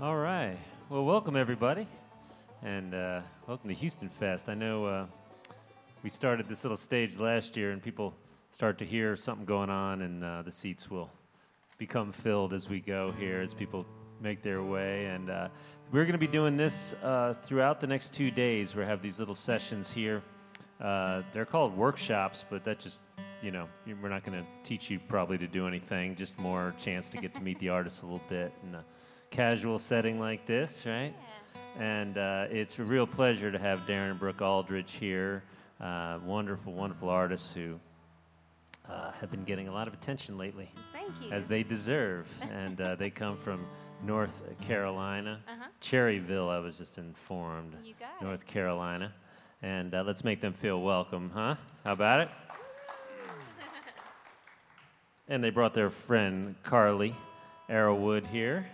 All right. Well, welcome everybody, and uh, welcome to HoustonFest. I know uh, we started this little stage last year, and people start to hear something going on, and uh, the seats will become filled as we go here, as people make their way. And uh, we're going to be doing this uh, throughout the next two days. We have these little sessions here. Uh, they're called workshops, but that just you know, we're not going to teach you probably to do anything, just more chance to get to meet the artists a little bit and casual setting like this, right? Yeah. And uh, it's a real pleasure to have Darin and Brooke Aldridge here. Uh, wonderful, wonderful artists who uh, have been getting a lot of attention lately, Thank you. as they deserve. and uh, they come from North Carolina, Uh-huh. Cherryville, I was just informed. You got it. North Carolina. And uh, let's make them feel welcome, huh? How about it? and they brought their friend Carley Arrowood here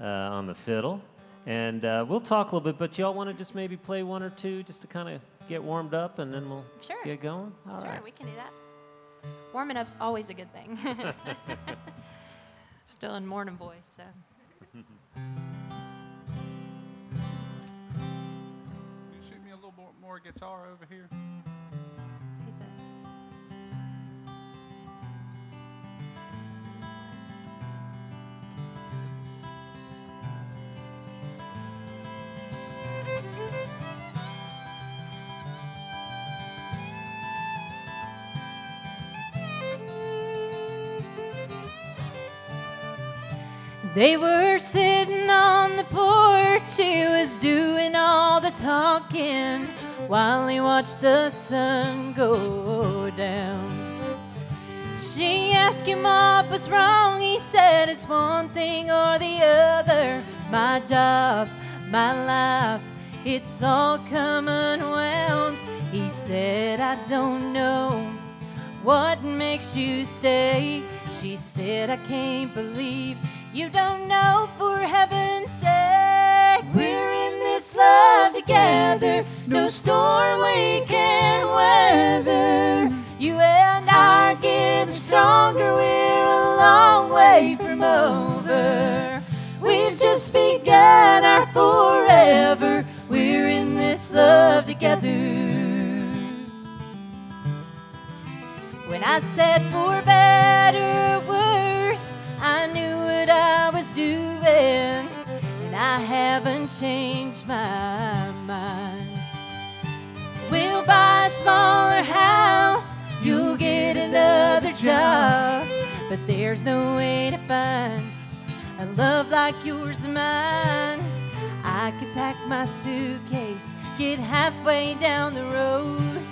uh, on the fiddle. And uh, we'll talk a little bit, but y'all want to just maybe play one or two just to kind of get warmed up and then we'll Sure. get going? All sure, right. we can do that. Warming up's always a good thing. Still in morning voice, so. You shoot me a little more, more guitar over here. They were sitting on the porch, he was doing all the talking while he watched the sun go down. She asked him what was wrong, he said it's one thing or the other. My job, my life, it's all come unwound. He said, I don't know what makes you stay? She said, I can't believe you don't know for heaven's sake. We're in this love together, no storm we can weather. You and I are getting stronger, we're a long way from over. We've just begun our forever, we're in this love together. When I said for better or worse, I knew what I was doing, and I haven't changed my mind. We'll buy a smaller house, you'll get another job, but there's no way to find a love like yours and mine. I could pack my suitcase, get halfway down the road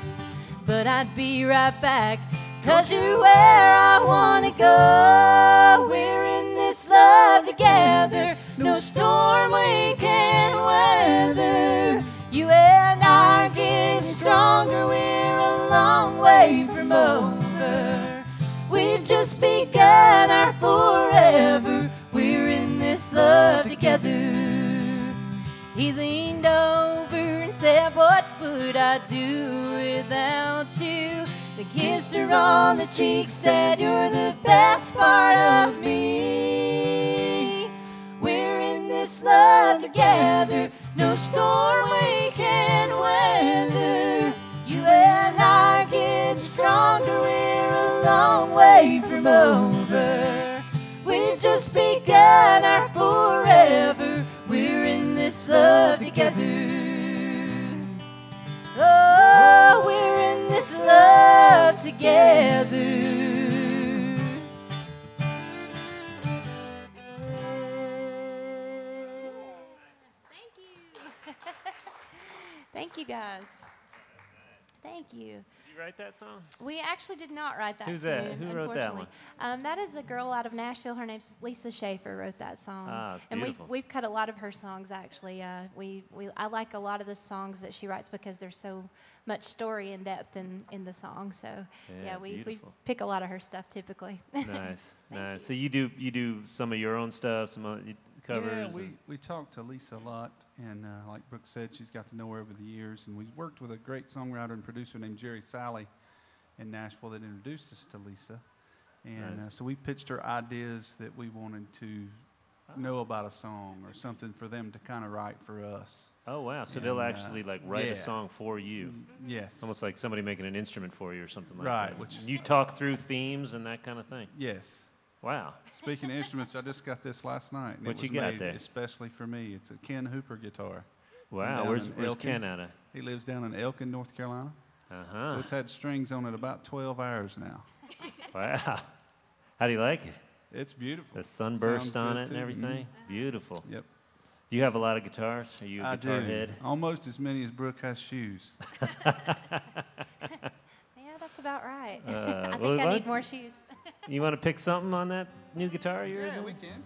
but I'd be right back. Cause you're where I wanna go. We're in this love together. No storm we can weather. You and I are getting stronger. We're a long way from over. We've just begun our forever. We're in this love together. He leaned over and said, What would I do without you? Then kissed her on the cheek, said, You're the best part of me. We're in this love together, no storm we can weather. You and I are getting stronger, we're a long way from over. We've just begun our forever. We're in this love together. Oh, we're in love together. Thank you. Thank you, guys. Thank you. You write that song? We actually did not write that Who's tune. that? Who wrote that unfortunately. Um, that is a girl out of Nashville. Her name's Lisa Shaffer. Wrote that song. Ah, and we've we've cut a lot of her songs actually. Uh, we we I like a lot of the songs that she writes because there's so much story and depth in, in the song. So yeah, Yeah, we we pick a lot of her stuff typically. nice, nice. you. So you do you do some of your own stuff, some other you- covers. Yeah, and- we, we talked to Lisa a lot, and uh, like Brooke said, she's got to know her over the years, and we worked with a great songwriter and producer named Jerry Salley in Nashville that introduced us to Lisa, and uh, so we pitched her ideas that we wanted to know about a song or something for them to kind of write for us. Oh wow! So they'll And, uh, actually like write yeah. a song for you, Yes. almost like somebody making an instrument for you or something like Right, that. which- you talk through themes and that kind of thing. Yes. Wow. Speaking of instruments, I just got this last night. And What it you got made there? Especially for me. It's a Ken Hooper guitar. Wow. Where's in Where's Elkin. Ken out of? He lives down in Elkin, North Carolina. Uh huh. So it's had strings on it about 12 hours now. Wow. How do you like it? It's beautiful. The sunburst Sounds on good it and everything. Beautiful. Mhm. Yep. Do you have a lot of guitars? Are you a I guitar do. head? Almost as many as Brooke has shoes. Yeah, that's about right. Uh, I well, think I need more shoes. You want to pick something on that new guitar of yours? then? can.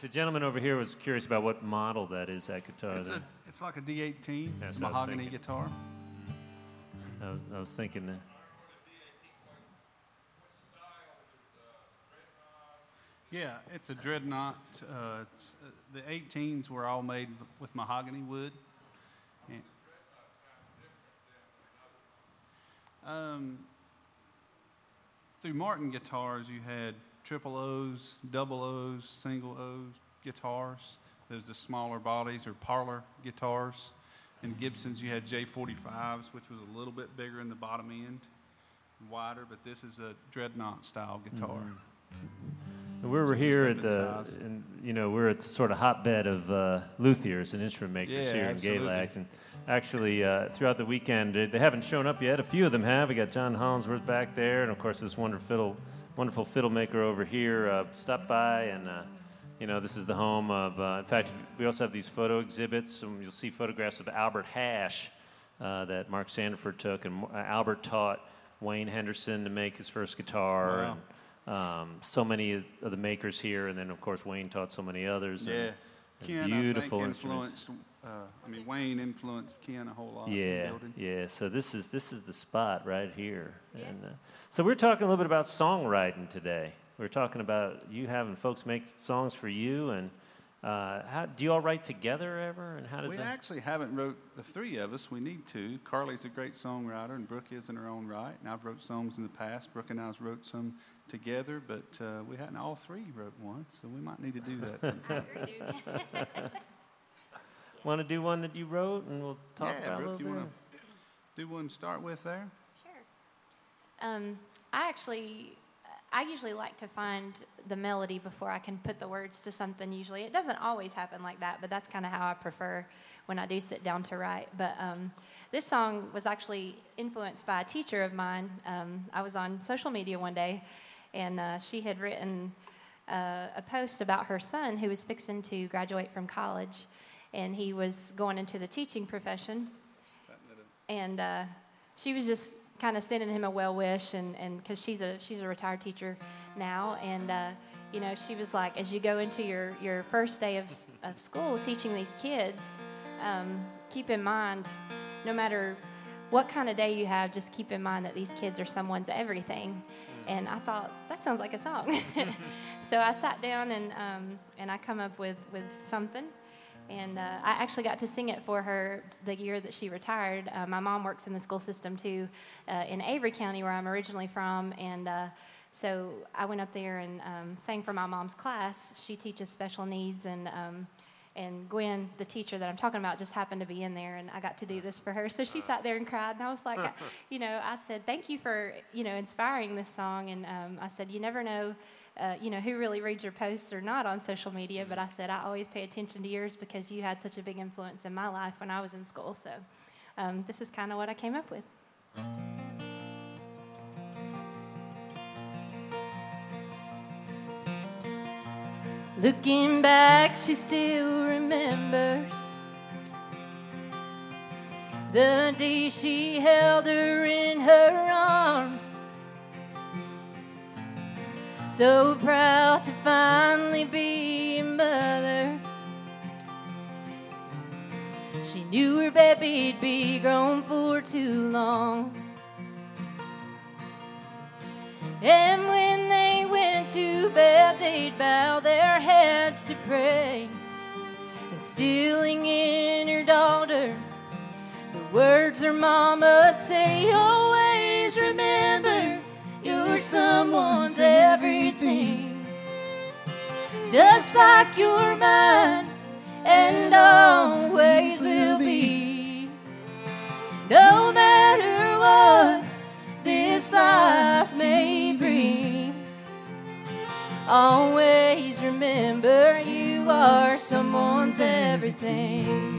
The gentleman over here was curious about what model that is, that guitar. It's, a, it's like a D18. That's It's what I was mahogany thinking. guitar. I, was, I was thinking that. Yeah, it's a dreadnought. Uh, it's, uh, the 18s were all made with mahogany wood. And- um, through Martin guitars, you had triple O's, double O's, single O's guitars. There's the smaller bodies or parlor guitars. And Gibsons, you had J45s, which was a little bit bigger in the bottom end, wider, but this is a dreadnought style guitar. And we were So here at the, and you know, we're at the sort of hotbed of uh, luthiers and instrument makers Yeah, here absolutely. in Galax. And actually, uh, throughout the weekend, they they haven't shown up yet. A few of them have. We got John Hollingsworth back there, and of course, this wonderful fiddle, wonderful fiddle maker over here uh, stopped by, and uh, you know, this is the home of. Uh, in fact, we also have these photo exhibits, and you'll see photographs of Albert Hash uh, that Mark Sandiford took, and uh, Albert taught Wayne Henderson to make his first guitar. Wow. And, um, so many of the makers here, and then of course Wayne taught so many others. Yeah. and Ken, beautiful I think, influenced, uh, I mean, Wayne influenced Ken a whole lot. in Yeah, building. yeah. So this is this is the spot right here. Yeah. And uh, so we're talking a little bit about songwriting today. We're talking about you having folks make songs for you, and uh, how do you all write together ever? And how does We that? actually haven't wrote the three of us. We need to. Carley's a great songwriter, and Brooke is in her own right. And I've wrote songs in the past. Brooke and I wrote some together, but uh, we hadn't all three wrote one, so we might need to do that. sometime. agree, dude. Want to do one that you wrote, and we'll talk yeah, about Brooke, it a little want bit. do one start with there? Sure. Um, I actually, I usually like to find the melody before I can put the words to something. Usually, it doesn't always happen like that, but that's kind of how I prefer when I do sit down to write. But um, this song was actually influenced by a teacher of mine. Um, I was on social media one day, and uh, she had written uh, a post about her son who was fixing to graduate from college, and he was going into the teaching profession and uh, she was just kind of sending him a well wish and and because she's a she's a retired teacher now. And uh, you know she was like as you go into your your first day of, of school teaching these kids um, keep in mind no matter what kind of day you have just keep in mind that these kids are someone's everything. And i thought that sounds like a song. So i sat down and um, and i come up with with something and uh, I actually got to sing it for her the year that she retired. Uh, my mom works in the school system too, uh, in Avery County, where I'm originally from, and uh, so I went up there and um, sang for my mom's class. She teaches special needs, and um, and Gwen, the teacher that I'm talking about, just happened to be in there, and I got to do this for her. So she sat there and cried, and I was like, you know, I said, thank you for you know inspiring this song, and um, I said, you never know uh, you know, who really reads your posts or not on social media, but I said I always pay attention to yours because you had such a big influence in my life when I was in school. So um, this is kind of what I came up with. Looking back, she still remembers the day she held her in her arms. So proud to finally be a mother. She knew her baby'd be grown for too long. And when they went to bed, they'd bow their heads to pray. Instilling in her daughter the words her mama'd say, always remember you're someone's everything. Just like you're mine and always will be. No matter what this life may bring, always remember you are someone's everything.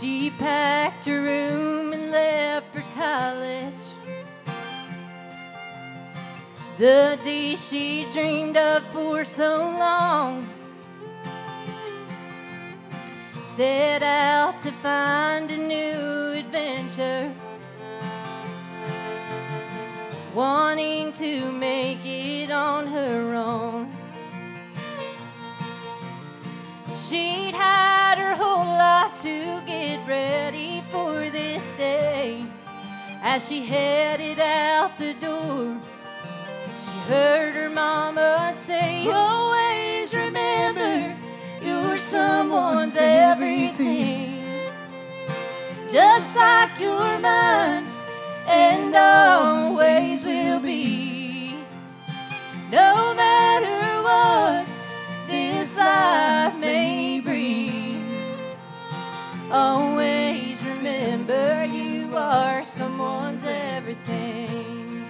She packed her room and left for college. The day she dreamed of for so long. Set out to find a new adventure. Wanting to make it on her own. She'd had her whole life to get ready for this day. As she headed out the door, she heard her mama say, Always remember you're someone's everything. Just like you're mine and always will be. No matter what this life Always remember you are someone's everything.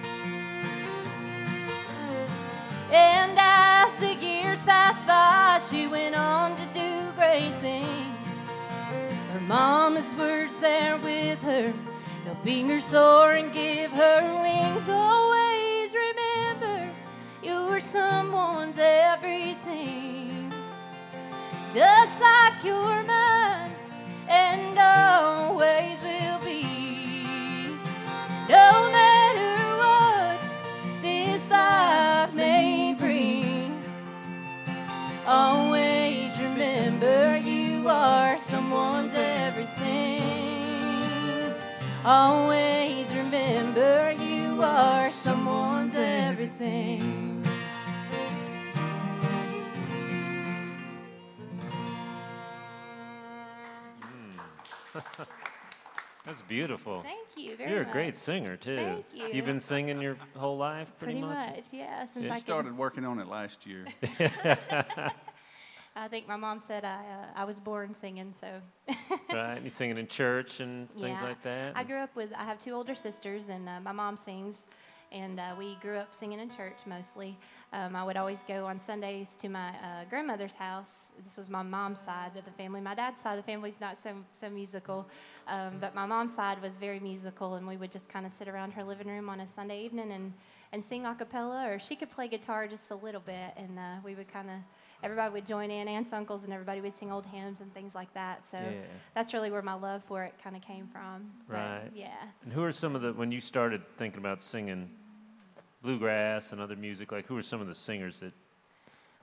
And as the years passed by, she went on to do great things. Her mama's words there with her, helping her soar and give her wings. Always remember you were someone's everything. just like you're mine, great singer too. Thank you. You've been singing your whole life, pretty, Pretty much, yeah. Since She I started Can, working on it last year. I think my mom said I uh, I was born singing, so. Right? You singing in church and things Yeah. like that. I grew up with, I have two older sisters, and uh, my mom sings, and uh, we grew up singing in church mostly. Um, I would always go on Sundays to my uh, grandmother's house. This was my mom's side of the family. My dad's side of the family's not so, so musical, um, but my mom's side was very musical, and we would just kind of sit around her living room on a Sunday evening and, and sing a cappella, or she could play guitar just a little bit, and uh, we would kind of, everybody would join in, aunts, uncles, and everybody would sing old hymns and things like that. So Yeah. that's really where my love for it kind of came from. But, Right. Yeah. And who are some of the when you started thinking about singing bluegrass and other music? Like, who are some of the singers that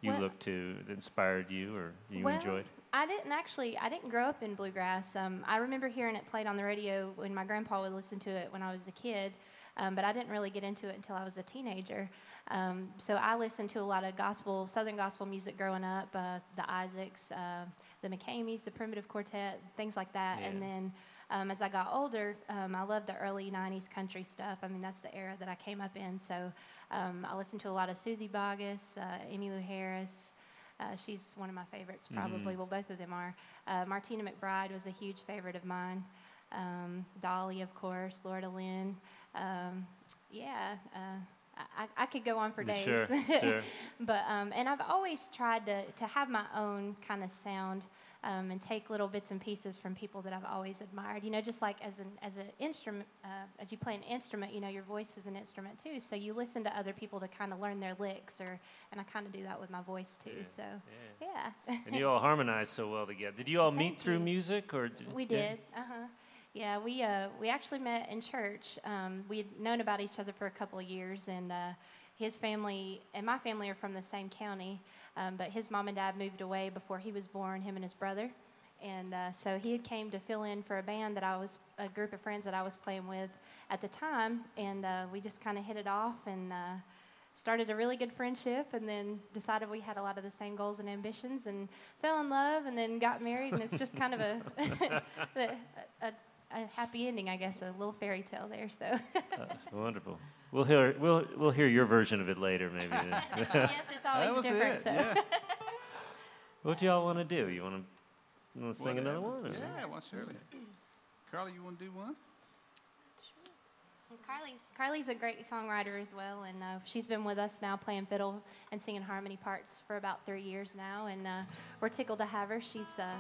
you Well- looked to that inspired you or you well, enjoyed? I didn't actually. I didn't grow up in bluegrass. Um, I remember hearing it played on the radio when my grandpa would listen to it when I was a kid, um, but I didn't really get into it until I was a teenager. Um, so I listened to a lot of gospel, Southern gospel music growing up. Uh, the Isaacs, uh, the McKameys, the Primitive Quartet, things like that. And then um, as I got older, um, I loved the early '90s country stuff. I mean, that's the era that I came up in. So um, I listened to a lot of Suzy Bogguss, uh, Emmylou Harris. Uh, she's one of my favorites, probably. Well, both of them are. Uh, Martina McBride was a huge favorite of mine. Um, Dolly, of course, Loretta Lynn. Um, yeah, uh, I, I could go on for days. Sure, sure. but um, and I've always tried to to have my own kind of sound. Um, and take little bits and pieces from people that I've always admired. You know, just like as an as an instrument, uh, as you play an instrument, you know, your voice is an instrument too. So you listen to other people to kind of learn their licks, or and I kind of do that with my voice too. Yeah, So yeah. yeah, and you all harmonize so well together. Did you all meet Thank through music or? Did, we yeah? did. Uh huh. Yeah, we uh, we actually met in church. Um, we'd known about each other for a couple of years, and uh, his family and my family are from the same county, um, but his mom and dad moved away before he was born. Him and his brother, and uh, so he had came to fill in for a band that I was a group of friends that I was playing with at the time, and uh, we just kind of hit it off and. Uh, started a really good friendship and then decided we had a lot of the same goals and ambitions and fell in love and then got married and it's just kind of a, a, a, a happy ending i guess a little fairy tale there so Uh, wonderful. We'll hear we'll we'll hear your version of it later, maybe. yes it's always that was different it. so Yeah. what do y'all want to do? You want to want to sing another one? or- Yeah, well, surely. Carley, you want to do one? And Carley's Carley's a great songwriter as well, and uh, she's been with us now playing fiddle and singing harmony parts for about three years now, and uh, we're tickled to have her. She's uh,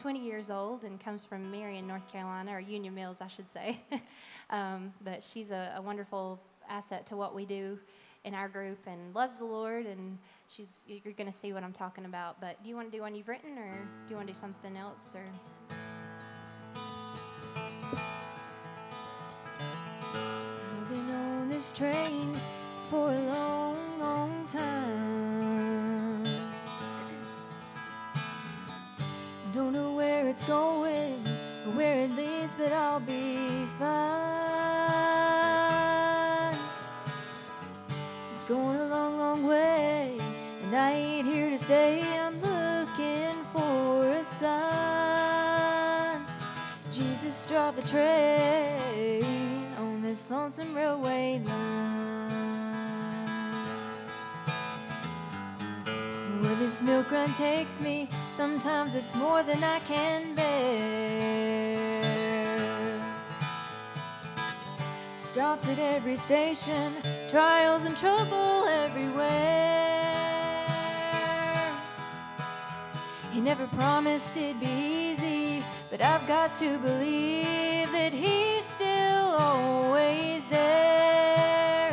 20 years old and comes from Marion, North Carolina, or Union Mills, I should say. um, but she's a, a wonderful asset to what we do in our group and loves the Lord, and she's you're going to see what I'm talking about. But do you want to do one you've written, or do you want to do something else, or? I've been on this train for a long, long time. Don't know it's going or where it leads, but I'll be fine. It's going a long, long way, and I ain't here to stay. I'm looking for a sign. Jesus, drive a train on this lonesome railway line. Where this milk run takes me, sometimes it's more than I can bear. Stops at every station, trials and trouble everywhere. He never promised it'd be easy, but I've got to believe that he's still always there.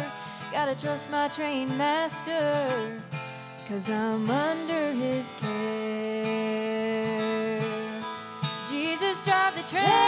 Gotta trust my train master, cause I'm under his care. Jesus, drive the train.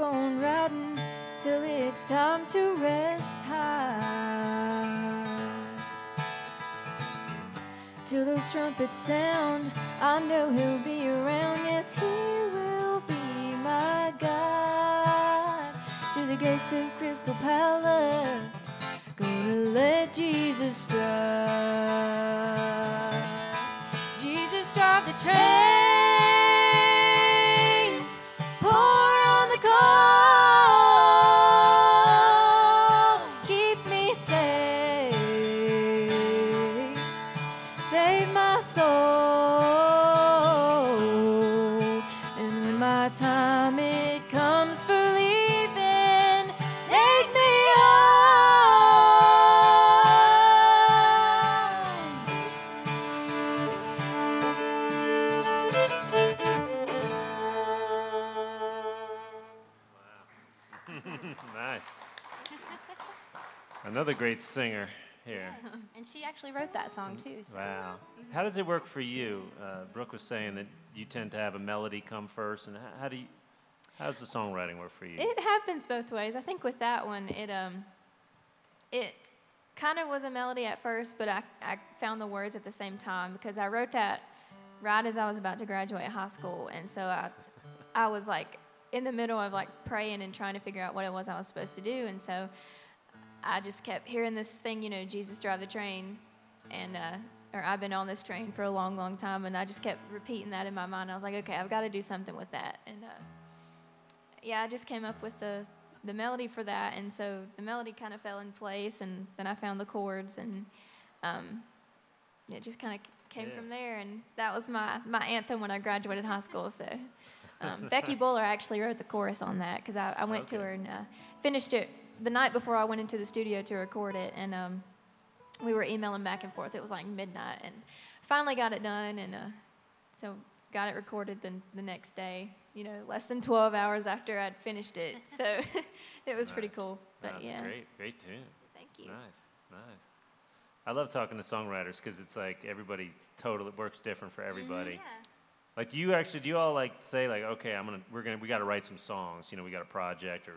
On riding till it's time to rest high till those trumpets sound. I know he'll be around. Yes, he will be my guide to the gates of Crystal Palace. Gonna let Jesus drive. Another great singer here. And she actually wrote that song too. So. Wow. How does it work for you? Uh, Brooke was saying that you tend to have a melody come first, and how, how do you? How does the songwriting work for you? It happens both ways. I think with that one, it um, it kind of was a melody at first, but I, I found the words at the same time because I wrote that right as I was about to graduate high school, and so I, I was like in the middle of like praying and trying to figure out what it was I was supposed to do, and so I just kept hearing this thing, you know, Jesus drive the train, and uh, or I've been on this train for a long, long time, and I just kept repeating that in my mind. I was like, okay, I've got to do something with that, and uh, yeah, I just came up with the the melody for that, and so the melody kind of fell in place, and then I found the chords, and um, it just kind of came Yeah. from there, and that was my my anthem when I graduated high school. So. Um, Becky Buller actually wrote the chorus on that because I, I went to her and uh, finished it the night before I went into the studio to record it, and um, we were emailing back and forth. It was like midnight, and finally got it done, and uh, so got it recorded the, the next day. You know, less than 12 hours after I'd finished it. So it was pretty cool. But That's yeah, great, great tune. thank you. Nice, nice. I love talking to songwriters because it's like everybody's total. It works different for everybody. Yeah. Like, do you actually do you all like say like, okay, I'm gonna we're gonna we got to write some songs. You know, we got a project or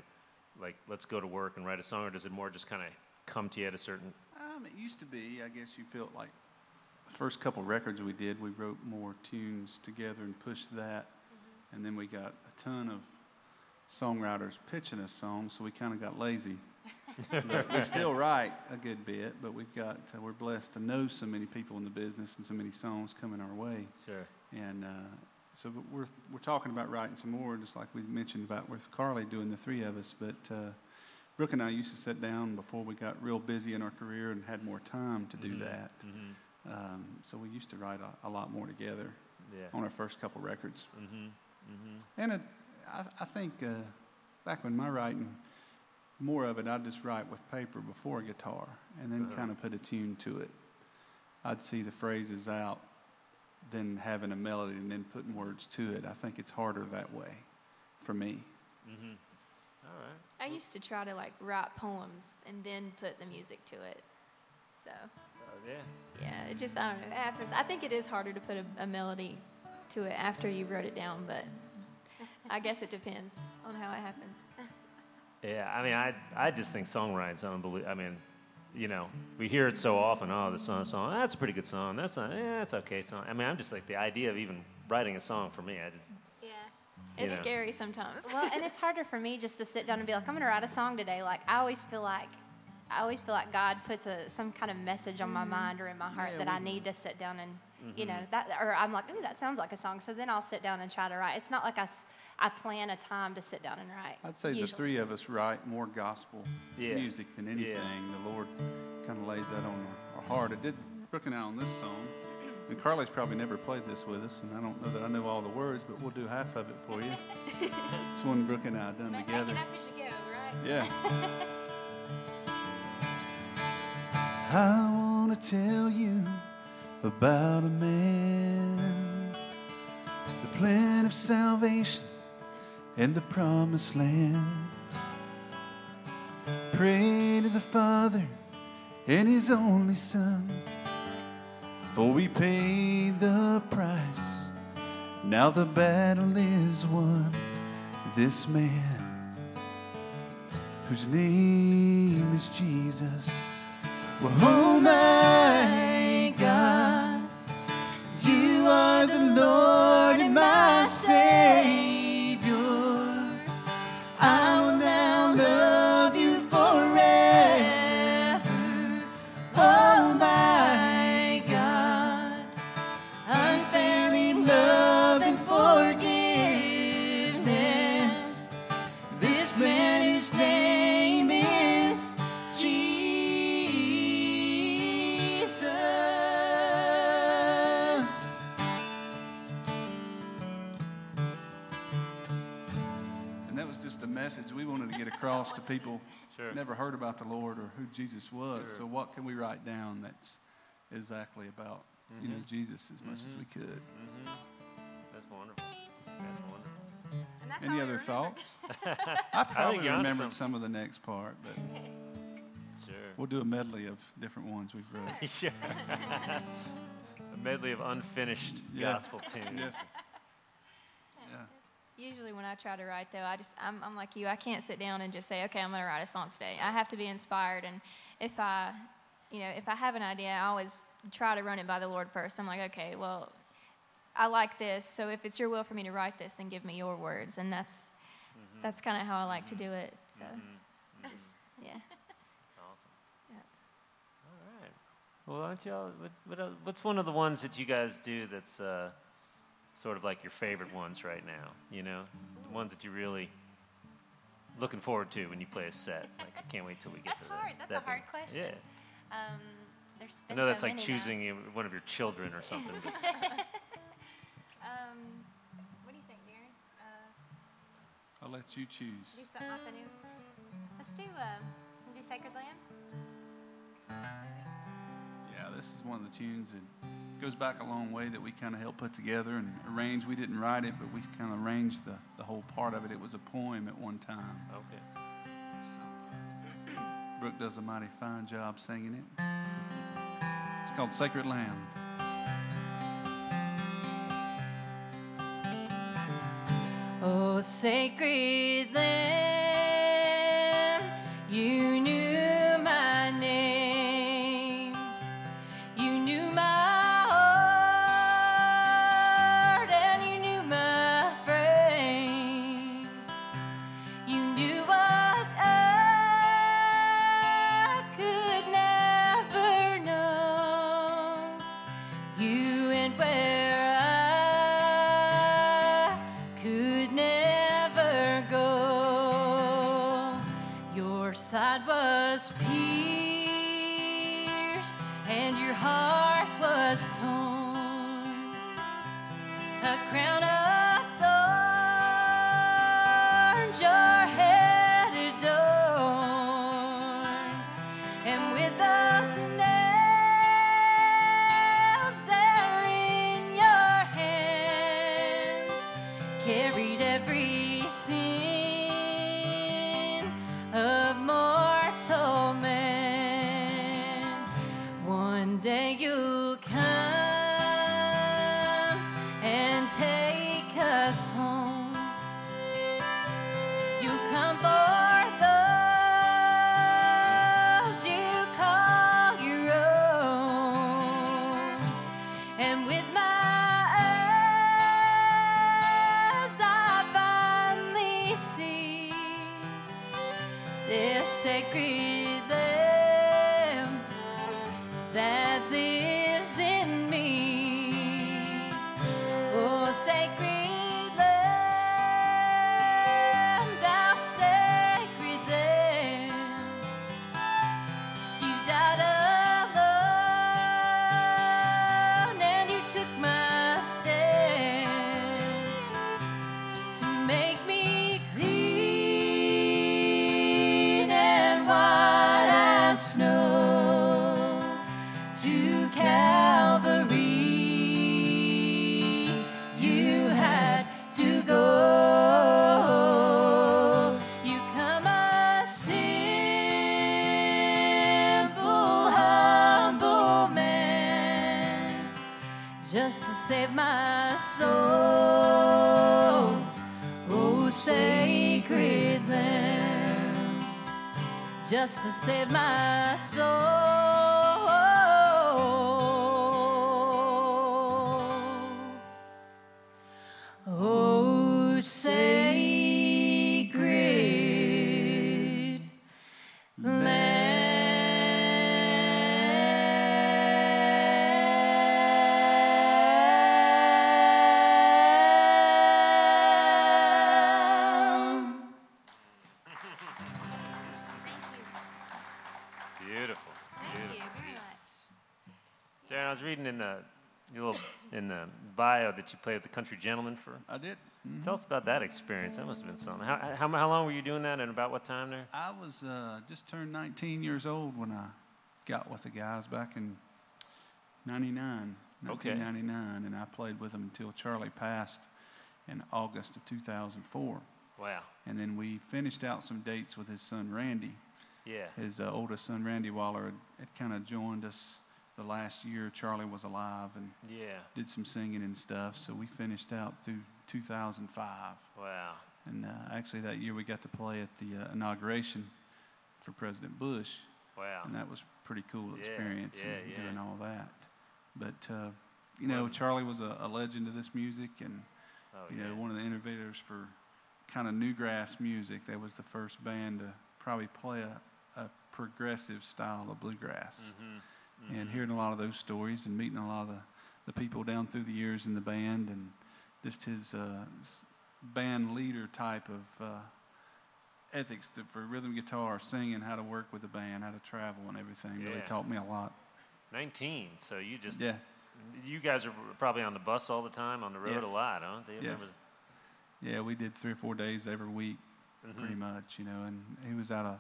like let's go to work and write a song, or does it more just kind of come to you at a certain? Um, it used to be, I guess you felt like the first couple records we did, we wrote more tunes together and pushed that. And then we got a ton of songwriters pitching us songs, so we kind of got lazy. We still write a good bit, but we've got, uh, we're blessed to know so many people in the business and so many songs coming our way. Sure. And uh, so but we're, we're talking about writing some more, just like we mentioned about with Carley doing the three of us. But uh, Brooke and I used to sit down before we got real busy in our career and had more time to do Mhm. that. Mm-hmm. Um, so we used to write a, a lot more together Yeah. on our first couple records. Mm-hmm. Mm-hmm. And it, I, I think uh, back when my writing, more of it I'd just write with paper before a guitar and then Uh-huh. kind of put a tune to it. I'd see the phrases out, then having a melody and then putting words to it. I think it's harder that way for me. Mm-hmm. All right. I used to try to like write poems and then put the music to it. So Oh, yeah. yeah, it just I don't know. It happens. I think it is harder to put a, a melody to it after you wrote it down, but I guess it depends on how it happens. Yeah, I mean, I I just think songwriting's unbelievable. I mean, you know, we hear it so often. Oh, the song, song, that's a pretty good song. That's not, yeah, that's okay song. I mean, I'm just like the idea of even writing a song for me. I just, Yeah. It's know. scary sometimes. Well, and it's harder for me just to sit down and be like, I'm going to write a song today. Like, I always feel like, I always feel like God puts a some kind of message on my mm-hmm. mind or in my heart Yeah, that I we- need to sit down and, you mm-hmm. know, that, or I'm like, ooh, that sounds like a song. So then I'll sit down and try to write. It's not like I, s- I plan a time to sit down and write. I'd say the three of us write more gospel Yeah. music than anything. The Lord kind of lays that on our, our heart. It did Brooke and I on this song. And Carley's probably never played this with us, and I don't know that I know all the words, but we'll do half of it for you. it's one Brooke and I done Make together. it up as you go, right? Yeah. I want to tell you about a man, the plan of salvation and the promised land. Pray to the Father and His only Son, for we paid the price. Now the battle is won. This man whose name is Jesus. Well, oh my wanted to across to people Sure. never heard about the Lord or who Jesus was. Sure. So what can we write down that's exactly about you know Jesus as much as we could? mm-hmm. That's wonderful. That's wonderful. That's Any other thoughts? I probably you're remembered something. some of the next part, but Sure. we'll do a medley of different ones we've wrote. sure. a medley of unfinished Yeah. gospel tunes. Yes. Usually, when I try to write, though, I just I'm, I'm like you. I can't sit down and just say, okay, I'm going to write a song today. I have to be inspired, and if I, you know, if I have an idea, I always try to run it by the Lord first. I'm like, okay, well, I like this, so if it's your will for me to write this, then give me your words, and that's mm-hmm. that's kind of how I like to do mm-hmm. it. So, mm-hmm. yeah. That's awesome. Yeah. All right. Well, aren't y'all? What, what, uh, what's one of the ones that you guys do that's uh, sort of like your favorite ones right now? You know, the ones that you really looking forward to when you play a set. Like, I can't wait till we get That's to that. That's hard. That's a that hard bit. question. Yeah. Um, there's I been know so that's like many now. choosing you- one of your children or something. Um, what do you think, Darin? Uh, I'll let you choose. do something off the new. Let's do um, do Sacred Land. Yeah, this is one of the tunes that goes back a long way that we kind of helped put together and arrange. We didn't write it, but we kind of arranged the, the whole part of it. It was a poem at one time. okay. Brooke does a mighty fine job singing it. It's called Sacred Land. Oh, sacred land, just to save my soul. Oh, sacred lamb, just to save my soul. Played with the Country Gentlemen for. I did. Mhm. Tell us about that experience. That must have been something. How, how, how long were you doing that, and about what time there? I was uh, just turned 19 years old when I got with the guys back in 99, Okay. 1999, and I played with them until Charlie passed in August of 2004. Wow. And then we finished out some dates with his son Randy. Yeah. His uh, oldest son Randy Waller had, had kind of joined us the last year Charlie was alive and Yeah. did some singing and stuff. So we finished out through 2005. Wow. And uh, actually, that year we got to play at the uh, inauguration for President Bush, Wow. and that was a pretty cool Yeah, experience yeah, and yeah. doing all that. But uh, you know, Charlie was a, a legend of this music, and Oh, you know, one of the innovators for kind of newgrass music. They was the first band to probably play a, a progressive style of bluegrass. Mm-hmm. And hearing a lot of those stories and meeting a lot of the, the people down through the years in the band and just his uh, band leader type of uh, ethics to, for rhythm guitar, singing, how to work with the band, how to travel and everything really taught me a lot. 19. So you just. Yeah. You guys are probably on the bus all the time, on the road Yes. a lot, huh? Do you Yes. remember? Yeah, we did three or four days every week, pretty Mhm. much, you know. And he was out of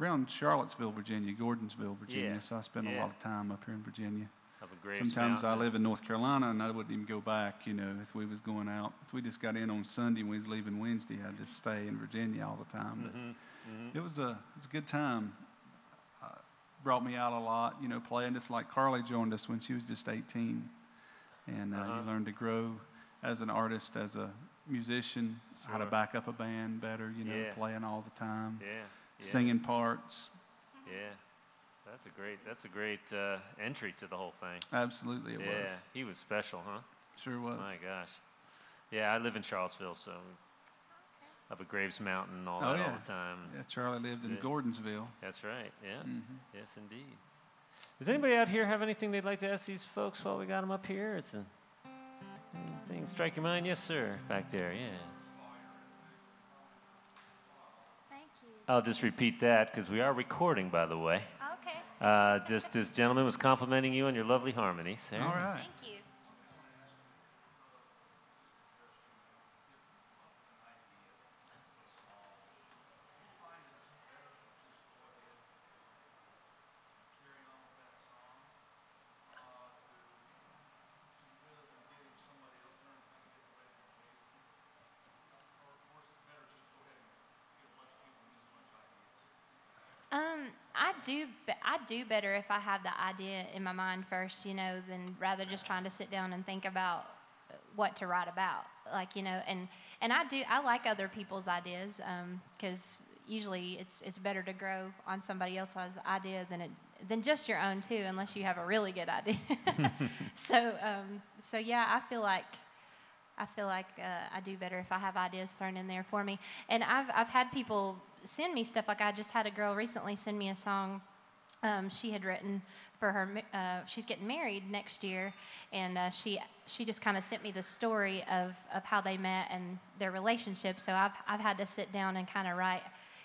around Charlottesville, Virginia, Gordonsville, Virginia. Yeah, So I spent yeah. a lot of time up here in Virginia. Up at Graves Sometimes I live in North Carolina and I wouldn't even go back, you know, if we was going out. If we just got in on Sunday and we was leaving Wednesday, I'd just stay in Virginia all the time. But Mhm, mhm. it was a it was a good time. Uh, brought me out a lot, you know, playing just like Carley joined us when she was just 18. And uh, Uh-huh. you learn to grow as an artist, as a musician, how to back up a band better, you know, Yeah. playing all the time, Yeah. Yeah. singing parts. Yeah. That's a great. That's a great uh, entry to the whole thing. Absolutely, it yeah. was. He was special, huh? Sure was. My gosh. Yeah, I live in Charlottesville, so up at Graves Mountain and all Oh, that all the time. Yeah, Charlie lived in Yeah. Gordonsville. That's right. Yeah. Mm-hmm. Yes, indeed. Does anybody out here have anything they'd like to ask these folks while we got them up here? It's a anything strike your mind? Yes, sir. Back there. Yeah. Thank you. I'll just repeat that because we are recording, by the way. Okay. Uh, just this gentleman was complimenting you on your lovely harmonies. There. All right. Thank you. Um, I do. I do better if I have the idea in my mind first, you know, than rather just trying to sit down and think about what to write about. Like you know, and and I do. I like other people's ideas because usually it's it's better to grow on somebody else's idea than it than just your own too, unless you have a really good idea. so um, so yeah, I feel like I feel like uh, I do better if I have ideas thrown in there for me. And I've, I've had people send me stuff. Like I just had a girl recently send me a song um, she had written for her. Uh, she's getting married next year, and uh, she she just kind of sent me the story of, of how they met and their relationship. So I've I've had to sit down and kind of write.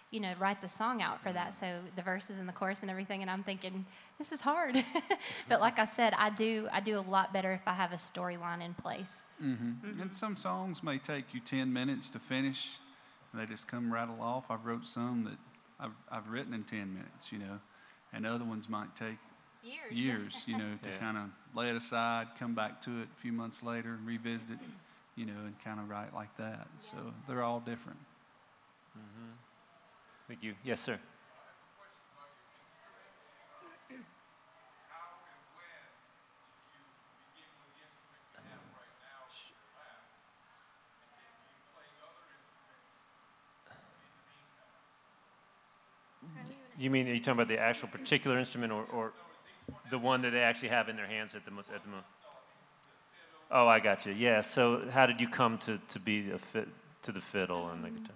You know, write the song out for that. So the verses and the chorus and everything. And I'm thinking, this is hard. but like I said, I do I do a lot better if I have a storyline in place. And some songs may take you 10 minutes to finish, and they just come rattle off. I've wrote some that I've, I've written in 10 minutes, you know, and other ones might take Years. years, you know, to Yeah. kind of lay it aside, come back to it a few months later, revisit it, you know, and kind of write like that. So they're all different. Mm-hmm. Thank you. Yes, sir. You mean, are you talking about the actual particular instrument or, or the one that they actually have in their hands at the, at the moment? Oh, I got you. Yeah. So, how did you come to, to be a fit, to the fiddle and the guitar?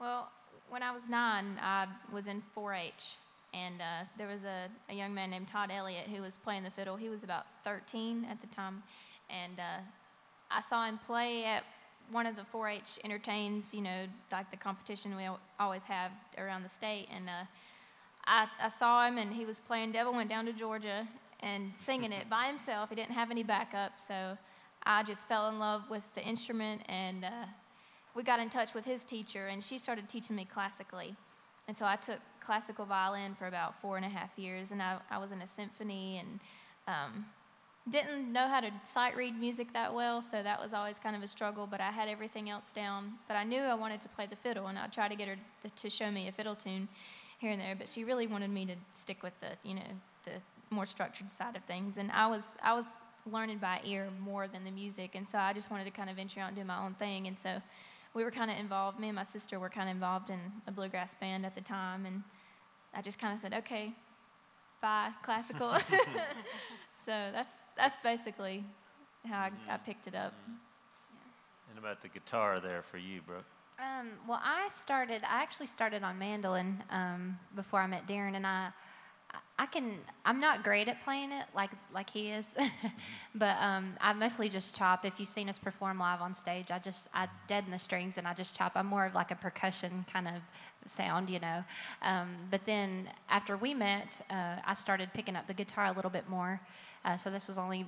Well, when I was nine, I was in 4 H, and uh, there was a, a young man named Todd Elliott who was playing the fiddle. He was about 13 at the time, and uh, I saw him play at one of the 4 H entertains, you know, like the competition we always have around the state. And uh, I, I saw him, and he was playing Devil Went Down to Georgia and singing it by himself. He didn't have any backup, so I just fell in love with the instrument and. Uh, we got in touch with his teacher, and she started teaching me classically. And so I took classical violin for about four and a half years, and I, I was in a symphony and um, didn't know how to sight read music that well, so that was always kind of a struggle, but I had everything else down. But I knew I wanted to play the fiddle, and I tried to get her to, to show me a fiddle tune here and there, but she really wanted me to stick with the, you know, the more structured side of things. And I was, I was learning by ear more than the music, and so I just wanted to kind of venture out and do my own thing. And so we were kind of involved. Me and my sister were kind of involved in a bluegrass band at the time, and I just kind of said, "Okay, bye, classical." so that's that's basically how I, I mm-hmm. picked it up. Mm-hmm. And about the guitar there for you, Brook. Um, well, I started. I actually started on mandolin um, before I met Darin, and I, I can. I'm not great at playing it like like he is, but um, I mostly just chop. If you've seen us perform live on stage, I just I deaden the strings and I just chop. I'm more of like a percussion kind of sound, you know. Um, but then after we met, uh, I started picking up the guitar a little bit more. Uh, so this was only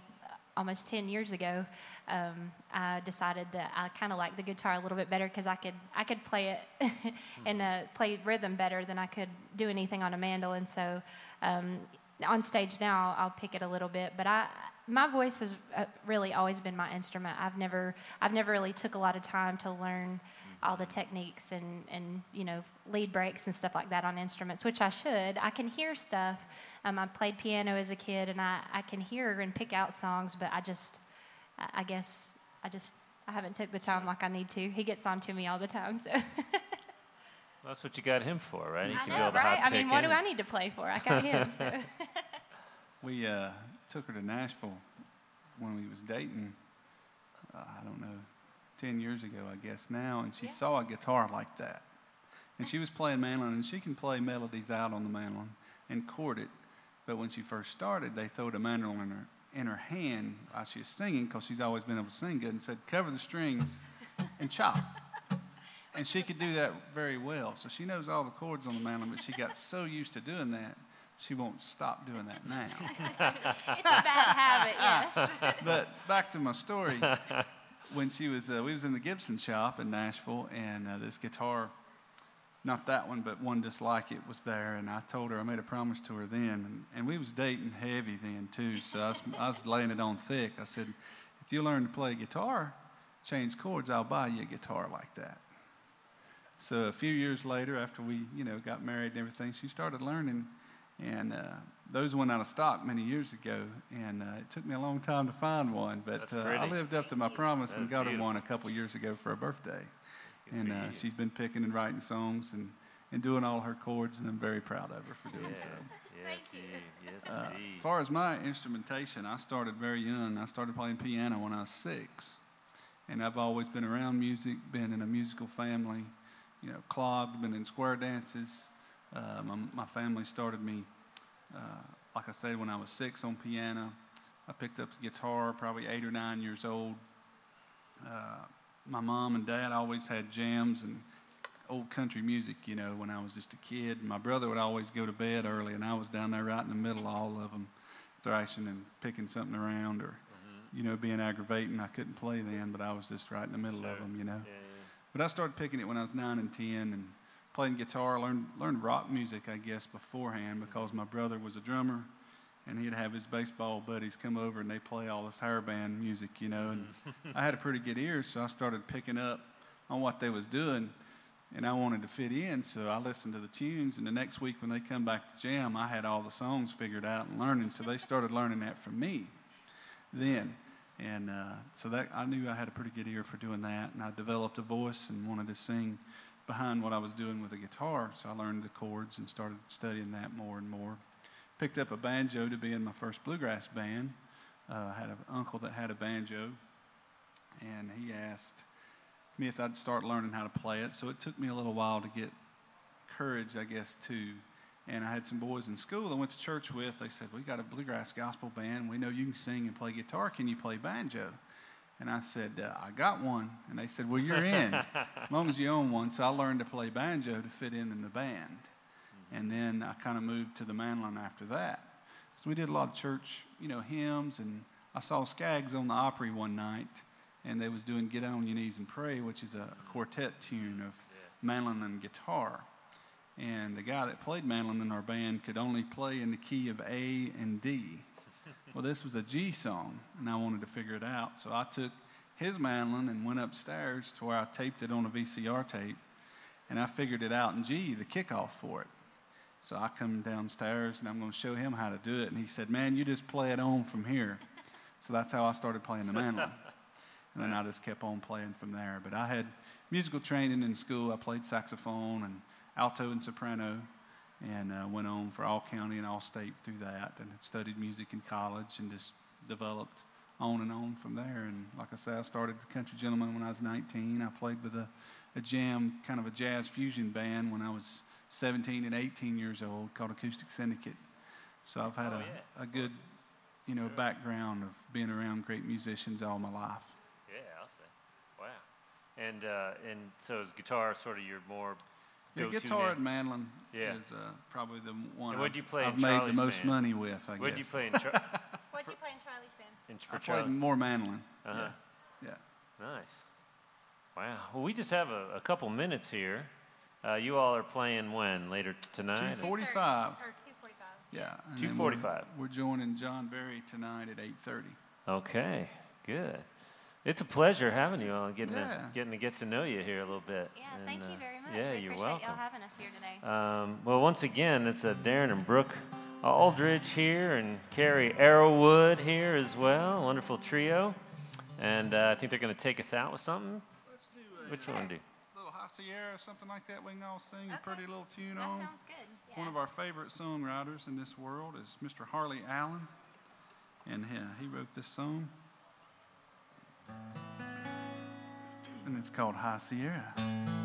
almost 10 years ago, um, I decided that I kind of liked the guitar a little bit better because I could I could play it and uh, play rhythm better than I could do anything on a mandolin. So um, on stage now, I'll pick it a little bit, but I my voice has uh, really always been my instrument. I've never I've never really took a lot of time to learn all the techniques and, and you know lead breaks and stuff like that on instruments, which I should. I can hear stuff. Um, I played piano as a kid, and I, I can hear and pick out songs, but I just I I guess I just I haven't took the time like I need to. He gets on to me all the time, so That's what you got him for, right? He I can know, do right? I mean, what do I need to play for? I got him. So. We uh, took her to Nashville when we was dating. Uh, I don't know, ten years ago, I guess now, and she Yeah. saw a guitar like that, and she was playing mandolin, and she can play melodies out on the mandolin and chord it. But when she first started, they threw the mandolin in her in her hand while she was singing, because she's always been able to sing good, and said, "Cover the strings and chop." and she could do that very well. So she knows all the chords on the mandolin, but she got so used to doing that, she won't stop doing that now. It's a bad habit, yes. but back to my story. When she was, uh, we was in the Gibson shop in Nashville, and uh, this guitar, not that one, but one just like it, was there. And I told her, I made a promise to her then, and, and we was dating heavy then too. So I was, I was laying it on thick. I said, if you learn to play guitar, change chords, I'll buy you a guitar like that. So a few years later, after we, you know, got married and everything, she started learning, and uh, those went out of stock many years ago. And uh, it took me a long time to find one, but uh, I lived up to my promise and That's got her one a couple years ago for her birthday. Good and uh, she's been picking and writing songs and, and doing all her chords, and I'm very proud of her for doing Yeah. so. Yes, Thank you. Yes, Uh, indeed. as far as my instrumentation, I started very young. I started playing piano when I was six. And I've always been around music, been in a musical family, you know, clogged, been in square dances. Uh, my, my family started me, uh, like I said, when I was six on piano. I picked up guitar probably eight or nine years old. Uh, my mom and dad always had jams and old country music, you know, when I was just a kid. My brother would always go to bed early, and I was down there right in the middle of all of them, thrashing and picking something around or, you know, being aggravating. I couldn't play then, but I was just right in the middle of them, you know. Yeah, But I started picking it when I was nine and ten, and playing guitar. Learned learned rock music, I guess, beforehand because my brother was a drummer, and he'd have his baseball buddies come over and they play all this hair band music, you know. And I had a pretty good ear, so I started picking up on what they was doing, and I wanted to fit in, so I listened to the tunes. And the next week when they come back to jam, I had all the songs figured out and learning, so they started learning that from me then. And uh, so that I knew I had a pretty good ear for doing that, and I developed a voice and wanted to sing behind what I was doing with a guitar. So I learned the chords and started studying that more and more. Picked up a banjo to be in my first bluegrass band. Uh, I had an uncle that had a banjo, and he asked me if I'd start learning how to play it. So it took me a little while to get courage, I guess, too. And I had some boys in school I went to church with. They said, We got a bluegrass gospel band. We know you can sing and play guitar. Can you play banjo? And I said, uh, I got one. And they said, Well, you're in, as long as you own one. So I learned to play banjo to fit in in the band. And then I kind of moved to the mandolin after that. So we did a lot of church, you know, hymns. And I saw Skaggs on the Opry one night, and they was doing Get On Your Knees and Pray, which is a, a quartet tune of mandolin and guitar. And the guy that played mandolin in our band could only play in the key of A and D. Well, this was a G song, and I wanted to figure it out. So I took his mandolin and went upstairs to where I taped it on a VCR tape, and I figured it out in G, the kickoff for it. So I come downstairs and I'm going to show him how to do it. And he said, Man, you just play it on from here. So that's how I started playing the mandolin. And then I just kept on playing from there. But I had musical training in school. I played saxophone and alto and soprano, and uh, went on for all county and all state through that. And studied music in college and just developed on and on from there. And like I said, I started the Country Gentlemen when I was 19. I played with a, a jam, kind of a jazz fusion band when I was 17 and 18 years old called Acoustic Syndicate. So I've had Oh, a, yeah. a good, you know, background of being around great musicians all my life. Yeah, I'll say. Wow. And uh, and so is guitar sort of your more Yeah, guitar now? and mandolin Yeah. is uh, probably the one I've, you play I've made the most band? money with, I guess. What'd guess. you play in, Char- What'd you play in Charlie's band? in I for played more mandolin. Uh-huh. Yeah. yeah. Nice. Wow. Well, we just have a, a couple minutes here. Uh, you all are playing when? Later tonight? Two 45. Or 245. Yeah. and then we're- 2:45. We're, joining John Berry tonight at 8:30. Okay, good. It's a pleasure having you all, getting, Yeah. to, getting to get to know you here a little bit. Yeah, And, thank uh, you very much. Yeah, we you're appreciate welcome. y'all having us here today. Um, well, once again, it's uh, Darin and Brook Aldridge here, and Carley Arrowood here as well. Wonderful trio. And uh, I think they're going to take us out with something. Let's do a Which one do? little High Sierra, something like that. We can all sing a pretty little tune that on. sounds good. Yeah. One of our favorite songwriters in this world is Mr. Harley Allen, and he, he wrote this song. And it's called High Sierra.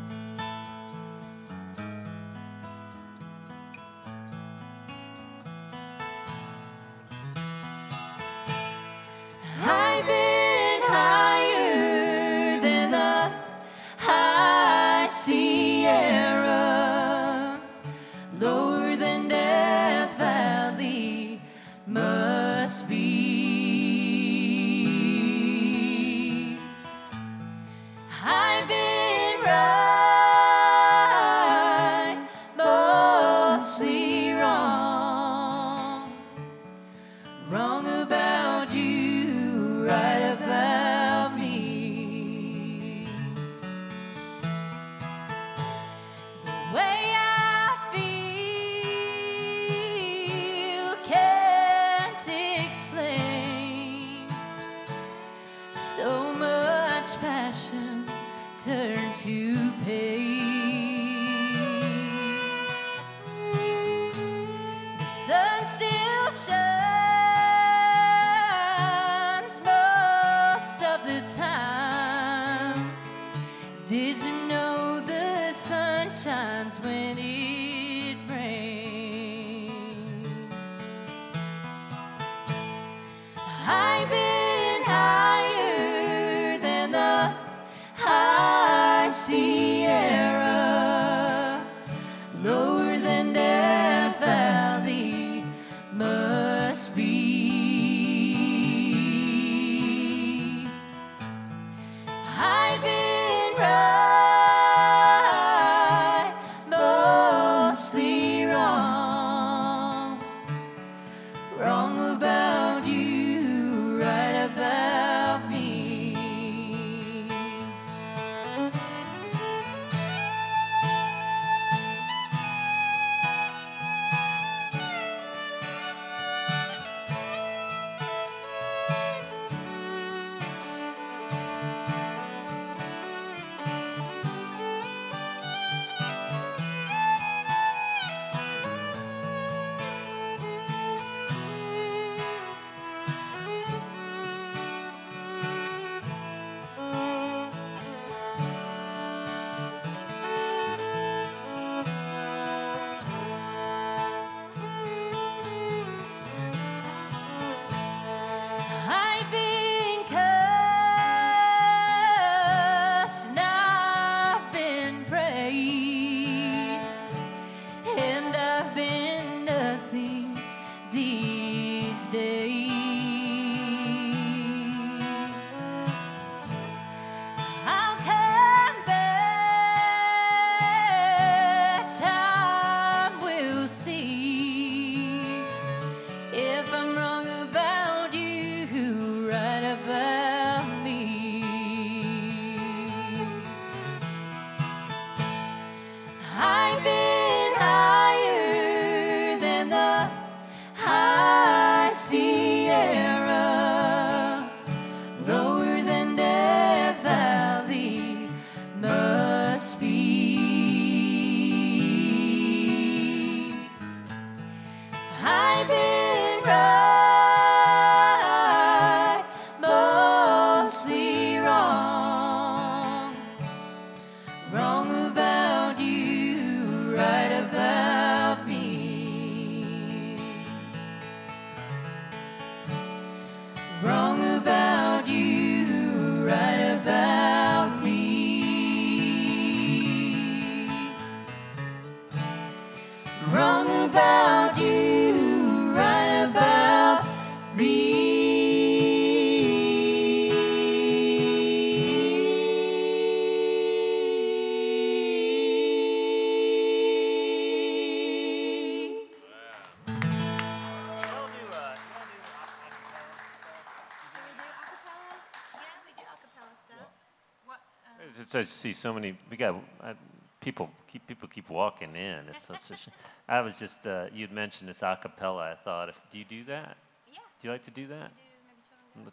I just I see so many. We got uh, people. Keep people keep walking in. It's such a I was just. Uh, you'd mentioned this a cappella. I thought, if do you do that? Yeah. Do you like to do that? Do maybe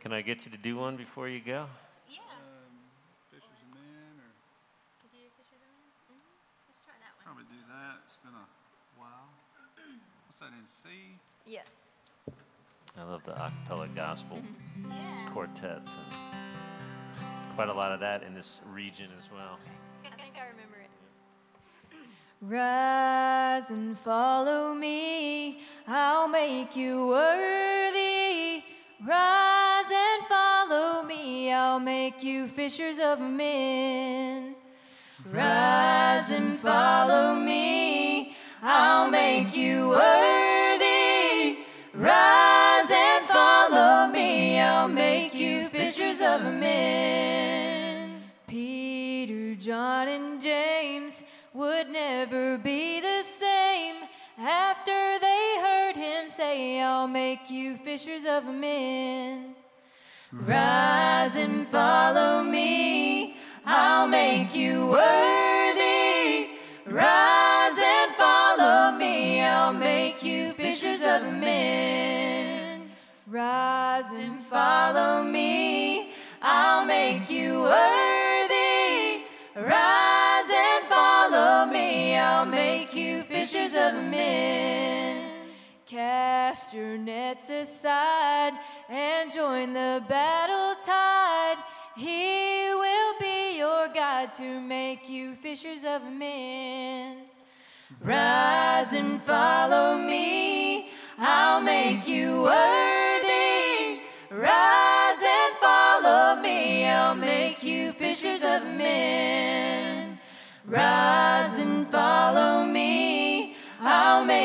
Can I get you to do one before you go? Yeah. Um, Fishers and Men, or Could you do Fisher's of Men? Mm-hmm. Let's try that one. probably do that. It's been a while. What's that in C? Yeah. I love the acapella gospel Yeah. quartets and quite a lot of that in this region as well. I think I remember it. Rise and follow me, I'll make you worthy. Rise and follow me, I'll make you fishers of men. Rise and follow me, I'll make you worthy. Rise and follow me, I'll make you fishers of men. John, and James would never be the same after they heard him say, I'll make you fishers of men. Rise and follow me, I'll make you worthy. Rise and follow me, I'll make you fishers of men. Rise and follow me, I'll make you worthy. I'll make you fishers of men. Cast your nets aside and join the battle tide. He will be your guide to make you fishers of men. Rise and follow me, I'll make you worthy. Rise and follow me, I'll make you fishers of men.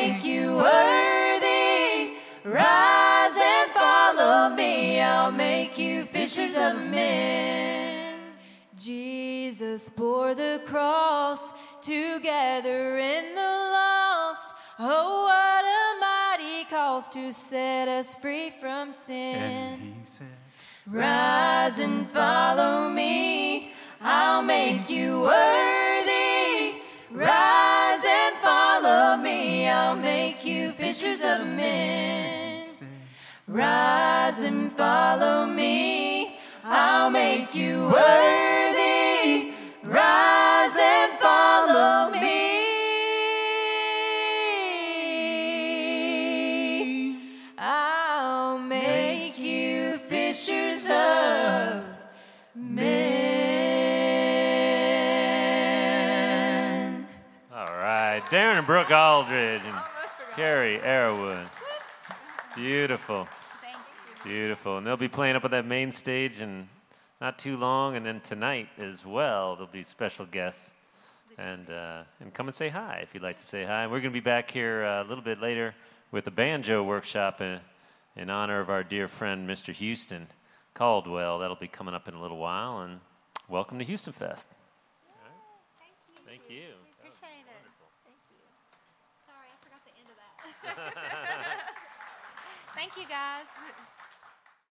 Make you worthy. Rise and follow me, I'll make you fishers of men. Jesus bore the cross together in the lost. Oh, what a mighty cause to set us free from sin. And he said, Rise and follow me, I'll make you worthy. Rise follow me, I'll make you fishers of men. Rise and follow me, I'll make you worthy. And Brook Aldridge and Carley Arrowood. Beautiful, beautiful. And they'll be playing up on that main stage in not too long, and then tonight as well. There'll be special guests, and uh, and come and say hi if you'd like to say hi. And we're going to be back here uh, a little bit later with a banjo workshop in, in honor of our dear friend Mr. Houston Caldwell. That'll be coming up in a little while. And welcome to HoustonFest. Thank you. Thank you. We appreciate it. Thank you. Sorry, I forgot the end of that. Thank you, guys.